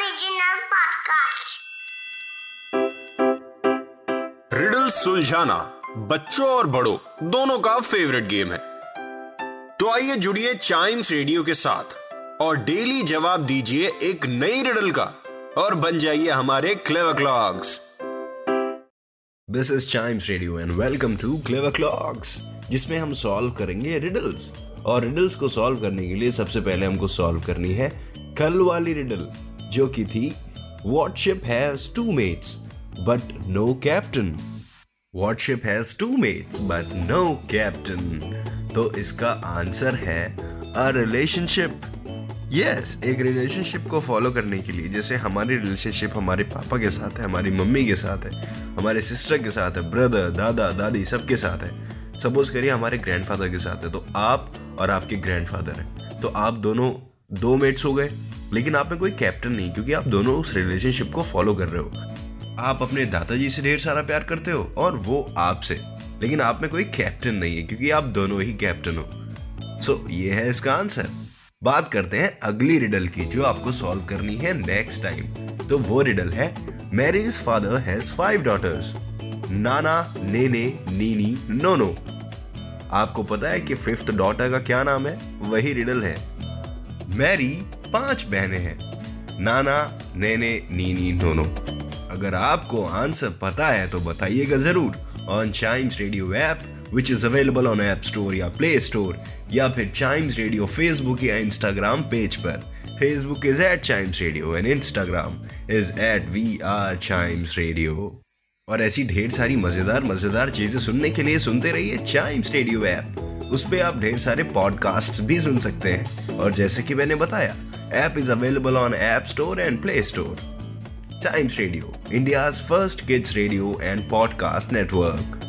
Original podcast. Riddle सुलझाना बच्चों और बड़ों, दोनों का फेवरेट गेम है। तो आइए जुड़िए चाइम्स रेडियो के साथ और डेली जवाब दीजिए एक नई रिडल का और बन जाइए हमारे Clever Clocks this is Chimes Radio and welcome to Clever Clocks जिसमें हम सॉल्व करेंगे रिडल्स और रिडल्स को सॉल्व करने के लिए सबसे पहले हमको सॉल्व करनी है कल वाली रिडल जो कि थी what ship has two mates but no captain what ship has two mates but no captain तो इसका आंसर है अ रिलेशनशिप यस एक रिलेशनशिप को फॉलो करने के लिए, जैसे हमारी रिलेशनशिप हमारे पापा के साथ है, हमारी मम्मी के साथ है, हमारे सिस्टर के साथ है ब्रदर दादा, दादी सबके साथ है। सपोज़ करिए हमारे ग्रैंडफादर के साथ है तो आप और आपके ग्रैंडफादर हैं। तो आप दोनों, दो मेट्स हो गए। लेकिन आप में कोई कैप्टन नहीं क्योंकि आप दोनों उस रिलेशनशिप को फॉलो कर रहे हो। आप अपने दादाजी से ढेर सारा प्यार करते हो और वो आपसे। लेकिन आप में कोई कैप्टन नहीं है क्योंकि आप दोनों ही कैप्टन हो। सो so, ये है इसका आंसर बात करते हैं अगली रिडल की जो आपको सॉल्व करनी है नेक्स्ट टाइम तो वो रिडल है Mary's father has five daughters Nana Nene Nini नोनो. आपको पता है कि फिफ्थ डॉटर का क्या नाम है? वही रिडल है मैरी पाँच बहनें हैं। नाना, नेने, नीनी, नोनो। अगर आपको आंसर पता है तो बताइएगा ज़रूर on Chimes Radio app which is available on App Store या प्ले स्टोर या फिर चाइम्स रेडियो फेसबुक या इंस्टाग्राम पेज पर। Facebook is at Chimes Radio and Instagram is at we are Chimes Radio और ऐसी ढेर सारी मज़ेदार मज़ेदार चीज़ें सुनने के लिए सुनते रहिए चाइम्स रेडियो ऐप उस पर आप ढेर सारे पॉडकास्ट भी सुन सकते हैं। और जैसे कि मैंने बताया App is available on App Store and Play Store. Times Radio, India's first kids radio and podcast network.